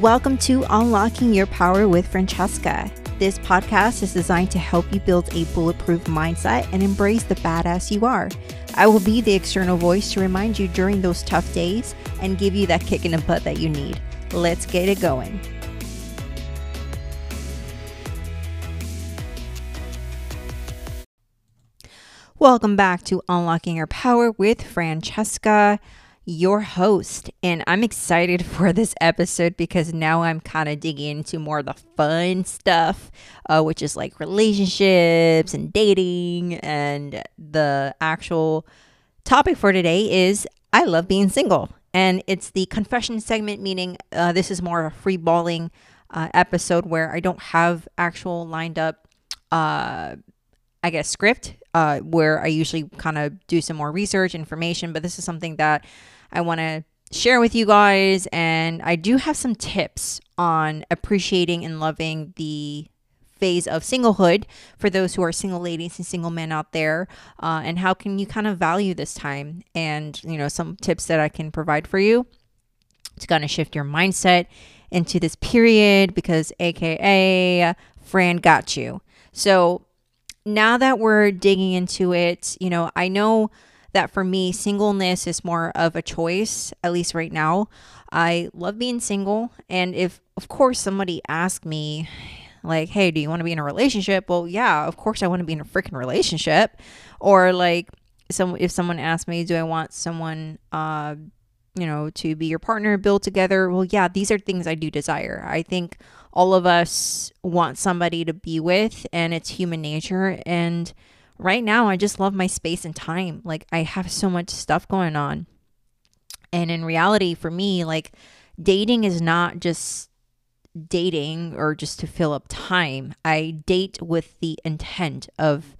Welcome to Unlocking Your Power with Fransheska. This podcast is designed to help you build a bulletproof mindset and embrace the badass you are. I will be the external voice to remind you during those tough days and give you that kick in the butt that you need. Let's get it going. Welcome back to Unlocking Your Power with Fransheska your host. And I'm excited for this episode because now I'm kind of digging into more of the fun stuff, uh, which is like relationships and dating. And the actual topic for today is I love being single. And it's the confession segment, meaning uh, this is more of a free balling uh, episode where I don't have actual lined up, uh, I guess, script uh, where I usually kind of do some more research information, but this is something that I want to share with you guys. And I do have some tips on appreciating and loving the phase of singlehood for those who are single ladies and single men out there uh, and how can you kind of value this time and you know some tips that i can provide for you to kind of shift your mindset into this period because aka fran got you so now that we're digging into it you know i know that for me, singleness is more of a choice, at least right now. I love being single. And if, of course, somebody asked me, like, hey, do you want to be in a relationship? Well, yeah, of course I want to be in a freaking relationship. Or like, some if someone asked me, do I want someone, uh, you know, to be your partner, build together? Well, yeah, these are things I do desire. I think all of us want somebody to be with, and it's human nature. And right now I just love my space and time. Like I have so much stuff going on. And in reality for me, like dating is not just dating or just to fill up time. I date with the intent of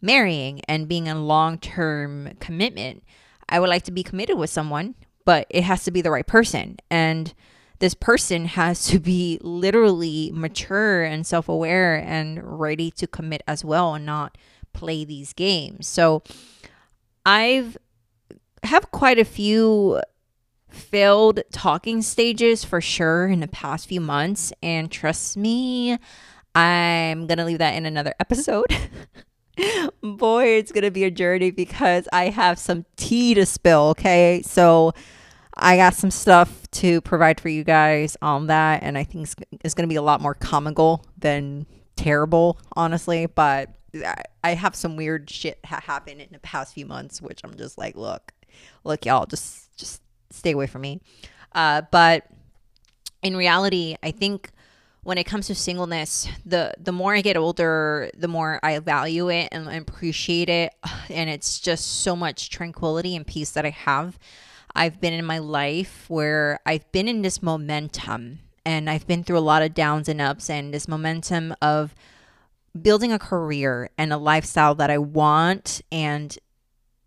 marrying and being a long-term commitment. I would like to be committed with someone, but it has to be the right person. And this person has to be literally mature and self aware and ready to commit as well and not play these games. So I've have quite a few failed talking stages for sure in the past few months and trust me, I'm going to leave that in another episode. Boy, it's going to be a journey because I have some tea to spill, okay? So I got some stuff to provide for you guys on that and I think it's going to be a lot more comical than terrible, honestly, but I have some weird shit ha- happen in the past few months, which I'm just like, look, look, y'all, just just stay away from me. Uh, but in reality, I think when it comes to singleness, the the more I get older, the more I value it and appreciate it, and it's just so much tranquility and peace that I have. I've been in my life where I've been in this momentum, and I've been through a lot of downs and ups, and this momentum of building a career and a lifestyle that I want. And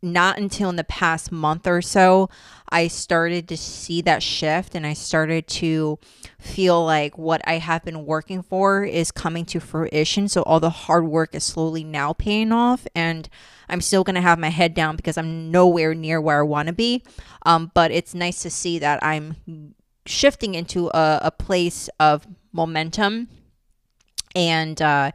not until in the past month or so, I started to see that shift and I started to feel like what I have been working for is coming to fruition. So all the hard work is slowly now paying off. And I'm still going to have my head down because I'm nowhere near where I want to be. Um, but it's nice to see that I'm shifting into a, a place of momentum and, uh,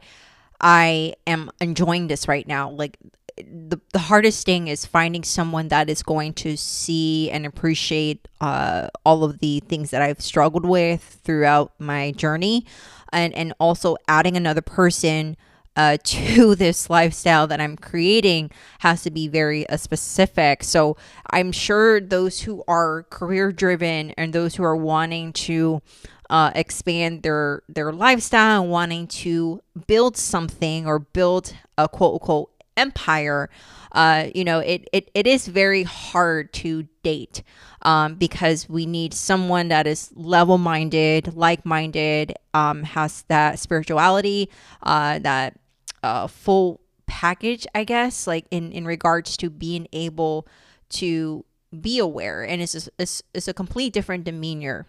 I am enjoying this right now. Like the, the hardest thing is finding someone that is going to see and appreciate uh, all of the things that I've struggled with throughout my journey and, and also adding another person uh, to this lifestyle that I'm creating has to be very uh, specific. So I'm sure those who are career driven and those who are wanting to uh, expand their their lifestyle and wanting to build something or build a quote unquote empire uh, you know it, it it is very hard to date um, because we need someone that is level-minded like-minded um, has that spirituality uh, that uh, full package i guess like in in regards to being able to be aware. And it's a, it's, it's a complete different demeanor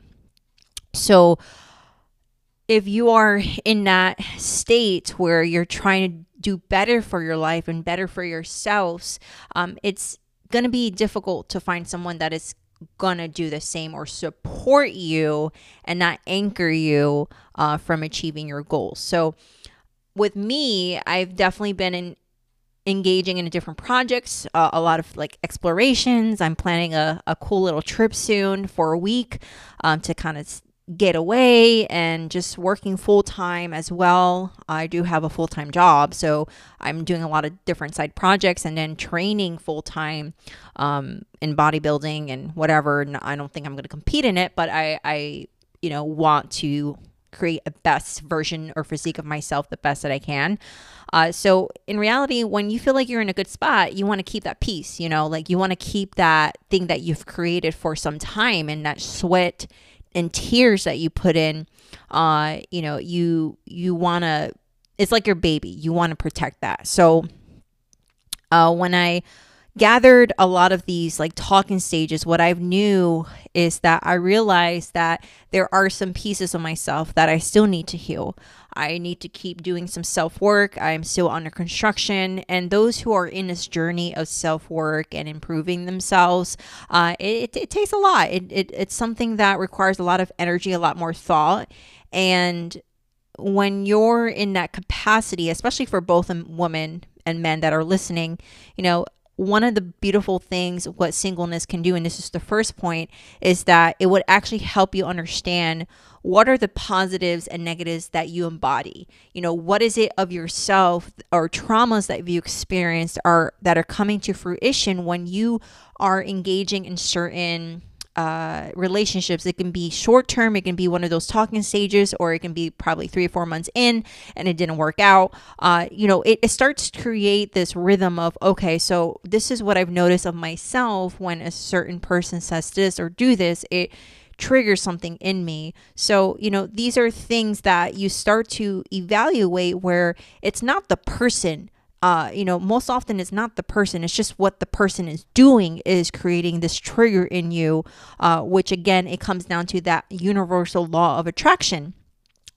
so if you are in that state where you're trying to do better for your life and better for yourselves, um, it's going to be difficult to find someone that is gonna do the same or support you and not anchor you uh, from achieving your goals. So, with me, I've definitely been in engaging in different projects, uh, a lot of like explorations. I'm planning a, a cool little trip soon for a week um, to kind of get away and just working full time as well. I do have a full time job, so I'm doing a lot of different side projects and then training full time um, in bodybuilding and whatever. And I don't think I'm going to compete in it, but I, I, you know, want to create a best version or physique of myself the best that I can. Uh, so in reality, when you feel like you're in a good spot, you want to keep that peace, you know, like you want to keep that thing that you've created for some time and that sweat and tears that you put in uh you know you you want to it's like your baby you want to protect that. So uh when i gathered a lot of these like talking stages what I've knew is that i realized that there are some pieces of myself that i still need to heal I need to keep doing some self work. I'm still under construction. And those who are in this journey of self work and improving themselves, uh, it, it, takes a lot. It, it, it's something that requires a lot of energy, a lot more thought. And when you're in that capacity, especially for both women and men that are listening, you know, one of the beautiful things what singleness can do, and this is the first point, is that it would actually help you understand what are the positives and negatives that you embody. You know what is it of yourself or traumas that you experienced are that are coming to fruition when you are engaging in certain uh, relationships. It can be short term, it can be one of those talking stages, or it can be probably three or four months in and it didn't work out. Uh, you know, it, it starts to create this rhythm of, okay, so this is what I've noticed of myself when a certain person says this or do this. It trigger something in me. So, you know, these are things that you start to evaluate where it's not the person. Uh, you know, most often it's not the person, it's just what the person is doing is creating this trigger in you, uh, which again, it comes down to that universal law of attraction.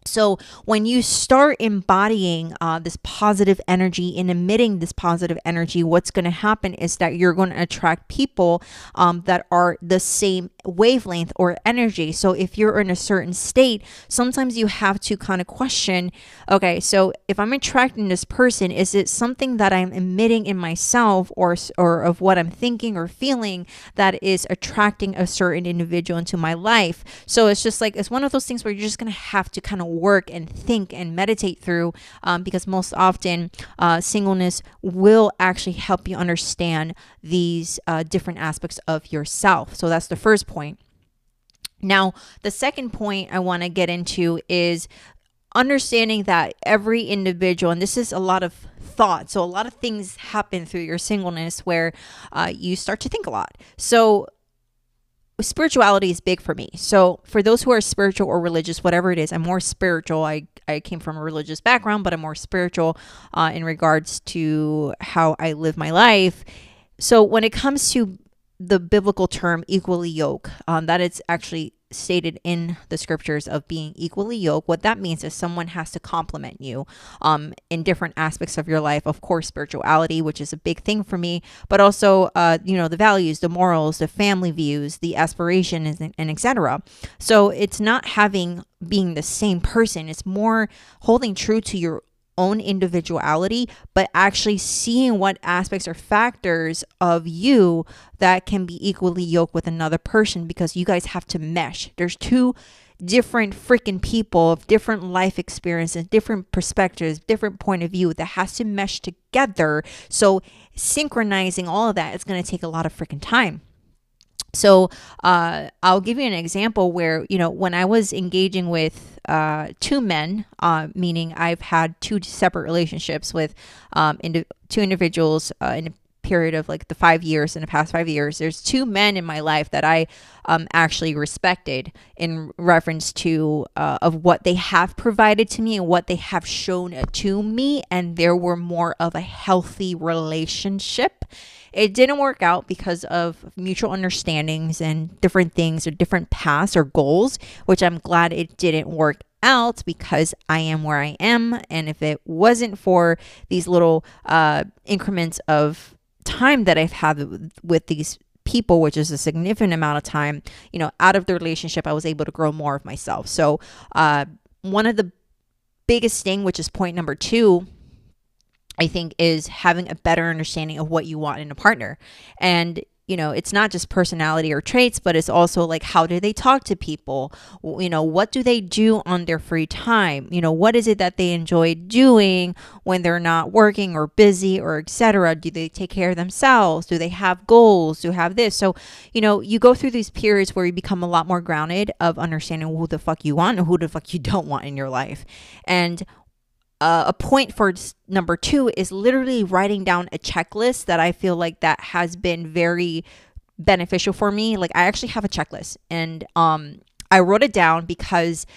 So, when you start embodying uh, this positive energy and emitting this positive energy, what's going to happen is that you're going to attract people um, that are the same wavelength or energy. So, if you're in a certain state, sometimes you have to kind of question okay, so if I'm attracting this person, is it something that I'm emitting in myself or, or of what I'm thinking or feeling that is attracting a certain individual into my life? So, it's just like, it's one of those things where you're just going to have to kind of work and think and meditate through um, because most often uh, singleness will actually help you understand these uh, different aspects of yourself. So that's the first point. Now, the second point I want to get into is understanding that every individual, and this is a lot of thought. So, a lot of things happen through your singleness where uh, you start to think a lot. So, spirituality is big for me. So for those who are spiritual or religious, whatever it is, I'm more spiritual. I, I came from a religious background, but I'm more spiritual uh, in regards to how I live my life. So when it comes to the biblical term equally yoke, um, that it's actually stated in the scriptures of being equally yoked, what that means is someone has to complement you um, in different aspects of your life. Of course, spirituality, which is a big thing for me, but also, uh, you know, the values, the morals, the family views, the aspirations, and, and etc. So it's not having being the same person. It's more holding true to your own individuality, but actually seeing what aspects or factors of you that can be equally yoked with another person because you guys have to mesh. There's two different freaking people of different life experiences, different perspectives, different point of view that has to mesh together. So synchronizing all of that is going to take a lot of freaking time. So uh, I'll give you an example where, you know, when I was engaging with uh, two men, uh, meaning I've had two separate relationships with um, indi- two individuals uh, in a period of like the five years in the past five years, there's two men in my life that I um, actually respected in reference to uh, of what they have provided to me and what they have shown to me, and there were more of a healthy relationship it didn't work out because of mutual understandings and different things or different paths or goals, which I'm glad it didn't work out because I am where I am. And if it wasn't for these little uh, increments of time that I've had with these people, which is a significant amount of time, you know, out of the relationship, I was able to grow more of myself. So, uh, one of the biggest thing, which is point number two, I think, is having a better understanding of what you want in a partner. And you know, it's not just personality or traits, but it's also like how do they talk to people? You know, what do they do on their free time? You know, what is it that they enjoy doing when they're not working or busy or etc. Do they take care of themselves? Do they have goals? Do they have this? So, you know, you go through these periods where you become a lot more grounded of understanding who the fuck you want and who the fuck you don't want in your life. And uh, a point for number two is literally writing down a checklist that I feel like that has been very beneficial for me. Like I actually have a checklist and um I wrote it down because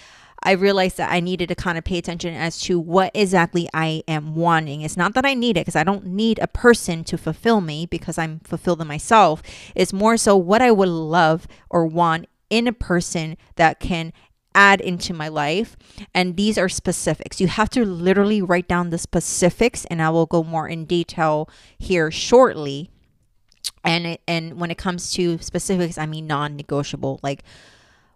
I realized that I needed to kind of pay attention as to what exactly I am wanting. It's not that I need it because I don't need a person to fulfill me because I'm fulfilled in myself. It's more so what I would love or want in a person that can add into my life. And these are specifics. You have to literally write down the specifics, and I will go more in detail here shortly. And it, and when it comes to specifics, I mean non-negotiable. Like,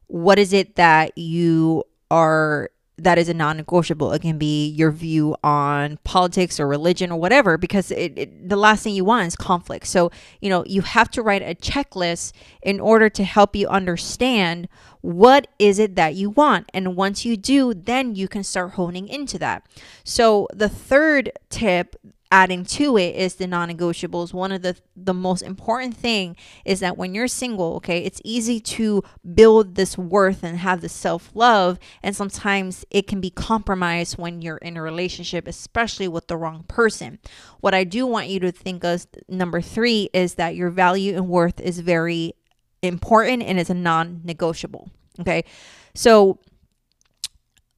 what is it that you are that is a non-negotiable. It can be your view on politics or religion or whatever because it, it, the last thing you want is conflict. So you know you have to write a checklist in order to help you understand what is it that you want. And once you do then you can start honing into that. So the third tip adding to it is the non-negotiables. One of the the most important thing is that when you're single okay it's easy to build this worth and have the self-love and sometimes it can be compromised when you're in a relationship especially with the wrong person. What i do want you to think of number 3 is that your value and worth is very important and it's a non-negotiable okay? So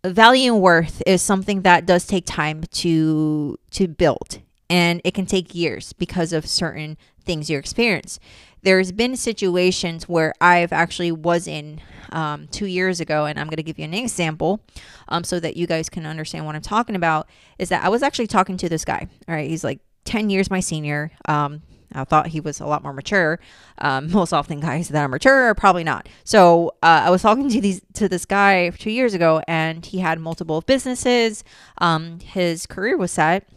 value and worth is something that does take time to to build. And it can take years because of certain things you experience. There's been situations where i've actually was in um, two years ago and i'm going to give you an example um, so that you guys can understand what i'm talking about is that i was actually talking to this guy all right? He's like 10 years my senior um, I thought he was a lot more mature. Um, most often, guys that are mature are probably not. So uh, I was talking to these to this guy two years ago, and he had multiple businesses. Um, his career was set.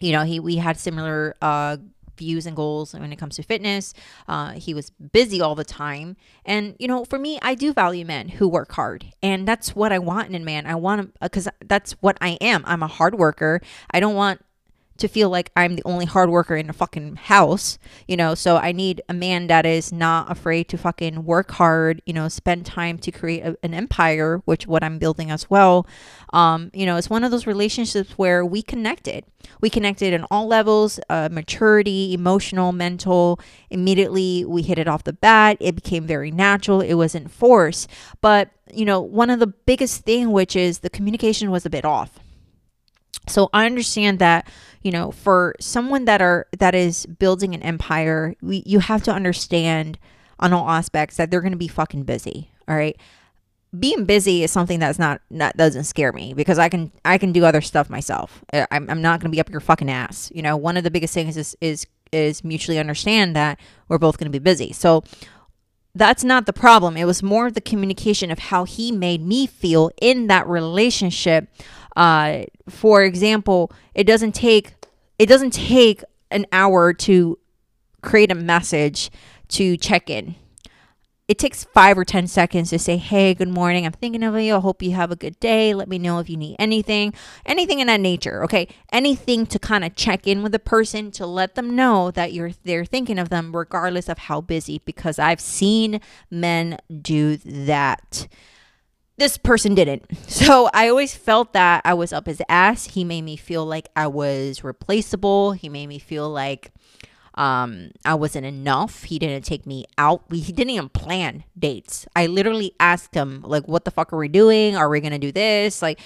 You know, he we had similar uh, views and goals when it comes to fitness. Uh, he was busy all the time. And, you know, for me, I do value men who work hard. And that's what I want in a man. I want because that's what I am. I'm a hard worker. I don't want to feel like I'm the only hard worker in a fucking house, you know. So I need a man that is not afraid to fucking work hard, you know, spend time to create a, an empire, which what I'm building as well. Um, you know, it's one of those relationships where we connected. We connected in all levels, uh, maturity, emotional, mental. Immediately, we hit it off the bat. It became very natural. It wasn't forced. But you know, one of the biggest thing, which is the communication was a bit off so i understand that you know for someone that are that is building an empire we, you have to understand on all aspects that they're going to be fucking busy all right? Being busy is something that's not that doesn't scare me because i can i can do other stuff myself. Uh, I'm, I'm not going to be up your fucking ass you know? One of the biggest things is is is mutually understand that we're both going to be busy. So that's not the problem. It was more the communication of how he made me feel in that relationship uh, for example, it doesn't take it doesn't take an hour to create a message to check in. It takes five or 10 seconds to say, Hey, good morning. I'm thinking of you. I hope you have a good day. Let me know if you need anything, anything in that nature. Okay. Anything to kind of check in with a person to let them know that you're they're thinking of them, regardless of how busy, because I've seen men do that this person didn't. So I always felt that I was up his ass. He made me feel like I was replaceable. He made me feel like um, I wasn't enough. He didn't take me out. He didn't even plan dates. I literally asked him, like, what the fuck are we doing? Are we going to do this? Like,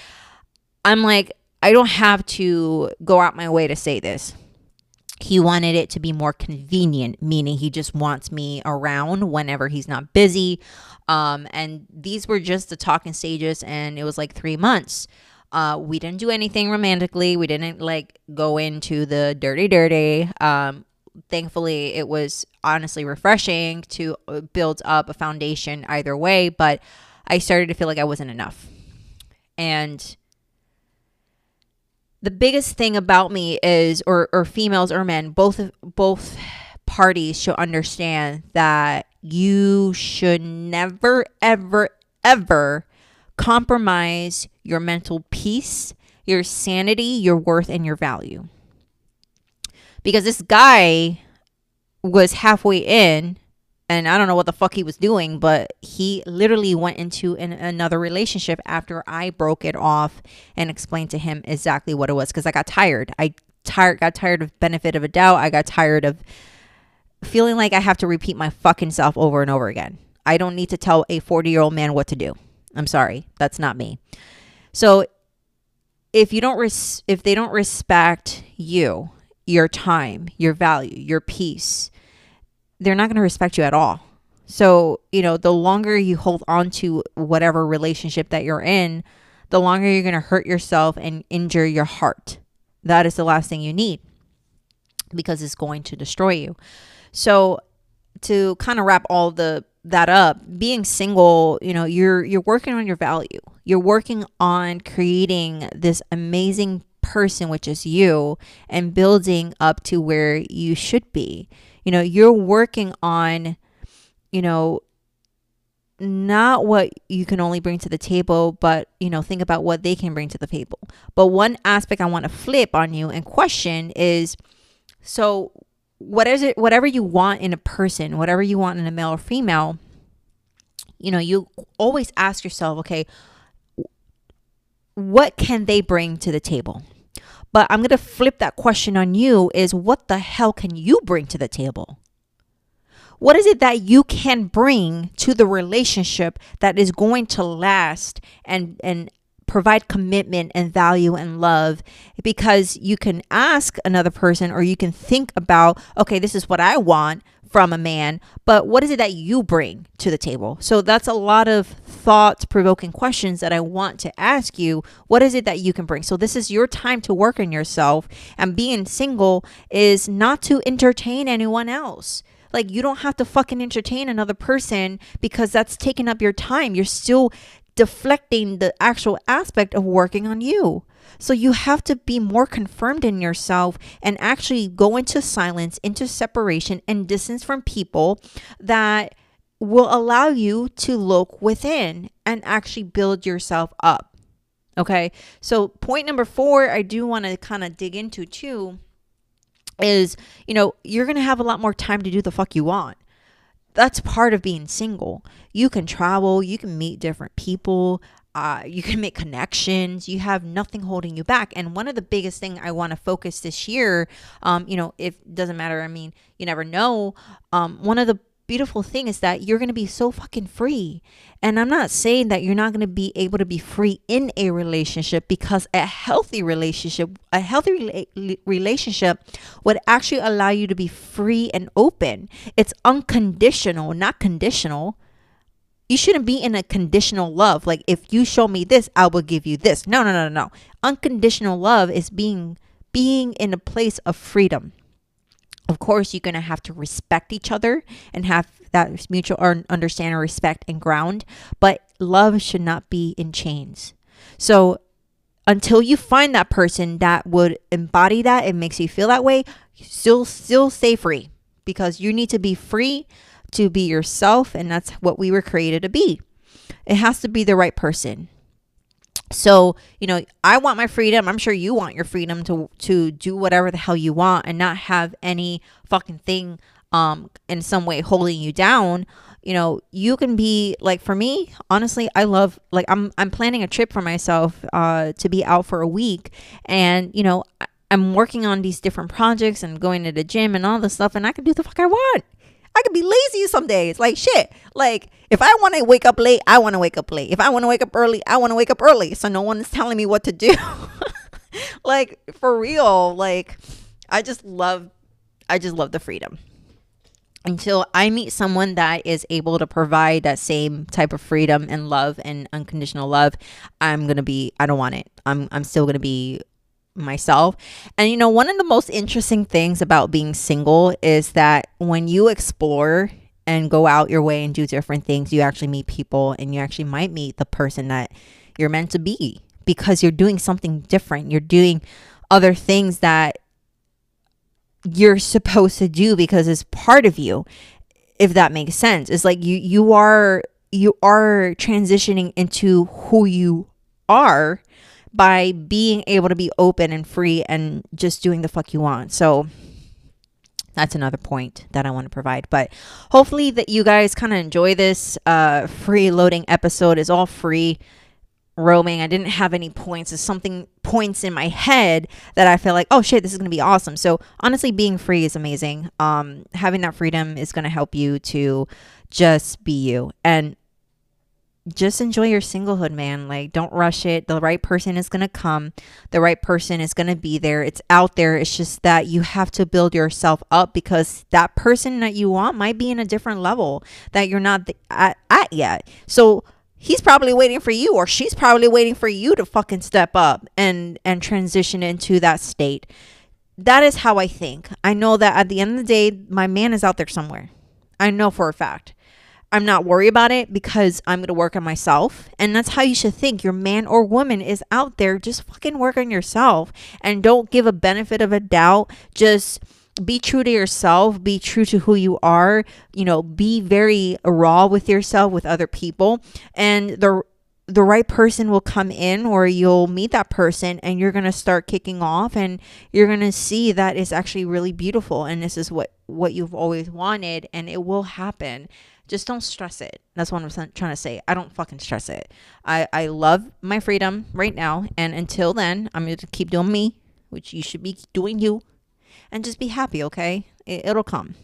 I'm like, I don't have to go out my way to say this. He wanted it to be more convenient, meaning he just wants me around whenever he's not busy. Um, and these were just the talking stages, and it was like three months. Uh, we didn't do anything romantically. We didn't like go into the dirty, dirty. Um, thankfully it was honestly refreshing to uh, build up a foundation either way but i started to feel like i wasn't enough and the biggest thing about me is or or females or men both both parties should understand that you should never ever ever compromise your mental peace your sanity your worth and your value because this guy was halfway in and I don't know what the fuck he was doing, but he literally went into an, another relationship after I broke it off and explained to him exactly what it was because I got tired. I tired got tired of benefit of a doubt. I got tired of feeling like I have to repeat my fucking self over and over again. I don't need to tell a 40-year-old man what to do. I'm sorry. That's not me. So if you don't res- if they don't respect you, your time, your value, your peace, they're not going to respect you at all. So, you know, the longer you hold on to whatever relationship that you're in, the longer you're going to hurt yourself and injure your heart. That is the last thing you need because it's going to destroy you. So, to kind of wrap all the that up, being single, you know, you're you're working on your value. You're working on creating this amazing person which is you and building up to where you should be you know, you're working on, you know, not what you can only bring to the table, but you know, think about what they can bring to the table. But one aspect I want to flip on you and question is so what is it whatever you want in a person, whatever you want in a male or female, you know, you always ask yourself, okay, what can they bring to the table? But I'm going to flip that question on you is what the hell can you bring to the table? What is it that you can bring to the relationship that is going to last and and provide commitment and value and love because you can ask another person or you can think about okay this is what I want from a man, but what is it that you bring to the table? So that's a lot of thought provoking questions that I want to ask you. What is it that you can bring? So this is your time to work on yourself, and being single is not to entertain anyone else. Like you don't have to fucking entertain another person because that's taking up your time. You're still deflecting the actual aspect of working on you. So you have to be more confirmed in yourself and actually go into silence, into separation and distance from people that will allow you to look within and actually build yourself up. Okay. So, point number four, I do want to kind of dig into too is, you know, you're going to have a lot more time to do the fuck you want that's part of being single. You can travel, you can meet different people, uh, you can make connections you have nothing holding you back and one of the biggest thing i want to focus this year um, you know if doesn't matter i mean you never know um, one of the beautiful thing is that you're going to be so fucking free and i'm not saying that you're not going to be able to be free in a relationship because a healthy relationship a healthy rela- relationship would actually allow you to be free and open it's unconditional not conditional you shouldn't be in a conditional love. Like if you show me this, I will give you this. No, no, no, no. Unconditional love is being being in a place of freedom. Of course, you're going to have to respect each other and have that mutual understanding, respect, and ground, but love should not be in chains. So, until you find that person that would embody that and makes you feel that way, still still stay free because you need to be free to be yourself, and that's what we were created to be. It has to be the right person. So, you know, I want my freedom. I'm sure you want your freedom to to do whatever the hell you want and not have any fucking thing um in some way holding you down. You know, you can be like for me, honestly, I love like I'm I'm planning a trip for myself uh to be out for a week and, you know, I'm working on these different projects and going to the gym and all this stuff and I can do the fuck I want. I could be lazy some days. Like shit. Like if I want to wake up late, I want to wake up late. If I want to wake up early, I want to wake up early. So no one is telling me what to do. like for real. Like I just love I just love the freedom. Until I meet someone that is able to provide that same type of freedom and love and unconditional love, I'm to be I don't want it. I'm I'm still to be myself. And you know, one of the most interesting things about being single is that when you explore and go out your way and do different things, you actually meet people and you actually might meet the person that you're meant to be because you're doing something different. You're doing other things that you're supposed to do because it's part of you if that makes sense it's like you you are you are transitioning into who you are by being able to be open and free and just doing the fuck you want so that's another point that I want to provide. But hopefully that you guys kind of enjoy this uh, free loading episode. is all free roaming. I didn't have any points. It's something points in my head that I feel like, oh shit, this is gonna be awesome. So honestly, being free is amazing. Um, having that freedom is gonna help you to just be you and just enjoy your singlehood, man. Like, don't rush it. The right person is going to come. The right person is going to be there. It's out there. It's just that you have to build yourself up because that person that you want might be in a different level that you're not at, at yet. So, he's probably waiting for you or she's probably waiting for you to fucking step up and and transition into that state that is how i think i know that at the end of the day my man is out there somewhere i know for a fact i'm not worried about it because i'm going to work on myself. And that's how you should think. Your man or woman is out there. Just fucking work on yourself. And don't give a benefit of a doubt. Just be true to yourself, be true to who you are, you know, be very raw with yourself with other people. And the the right person will come in or you'll meet that person and you're going to start kicking off and you're going to see that it's actually really beautiful and this is what what you've always wanted and it will happen just don't stress it that's what i'm trying to say i don't fucking stress it i i love my freedom right now and until then i'm going to keep doing me which you should be doing you and just be happy, okay? It, it'll come.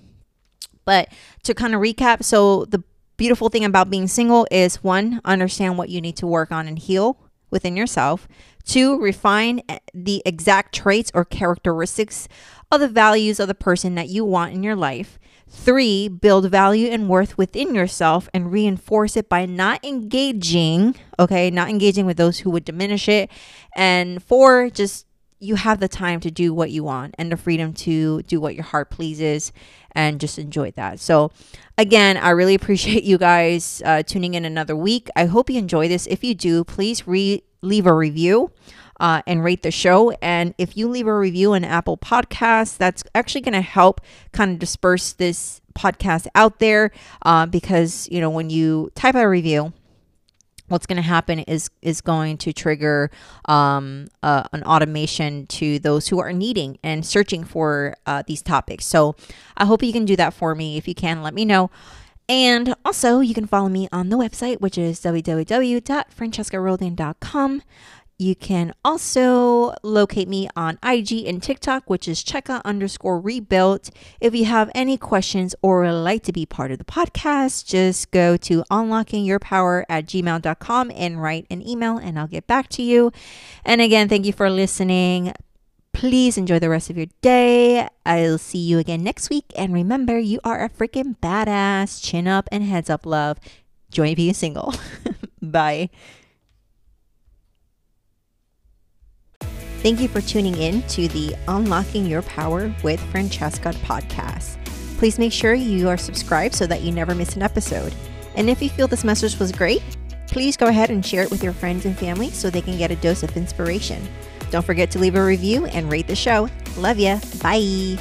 But to kind of recap, so the beautiful thing about being single is one, understand what you need to work on and heal within yourself. Two, refine eh, the exact traits or characteristics of the values of the person that you want in your life. Three, build value and worth within yourself and reinforce it by not engaging, okay, not engaging with those who would diminish it. And four, just you have the time to do what you want and the freedom to do what your heart pleases and just enjoy that. So, again, I really appreciate you guys uh, tuning in another week. I hope you enjoy this. If you do, please re- leave a review. Uh, and rate the show. And if you leave a review on Apple Podcasts, that's actually going to help kind of disperse this podcast out there uh, because, you know, when you type a review, what's going to happen is is going to trigger um, uh, an automation to those who are needing and searching for uh, these topics. So I hope you can do that for me. If you can, let me know. And also, you can follow me on the website, which is www.fransheskaroldan.com. You can also locate me on IG and TikTok, which is checka underscore rebuilt. If you have any questions or would like to be part of the podcast, just go to unlockingyourpower at gmail.com and write an email, and I'll get back to you. And again, thank you for listening. Please enjoy the rest of your day. I'll see you again next week. And remember, you are a freaking badass. Chin up and heads up, love. Join being single. Bye. Thank you for tuning in to the Unlocking Your Power with Fransheska podcast. Please make sure you are subscribed so that you never miss an episode. And if you feel this message was great, please go ahead and share it with your friends and family so they can get a dose of inspiration. Don't forget to leave a review and rate the show. Love ya. Bye.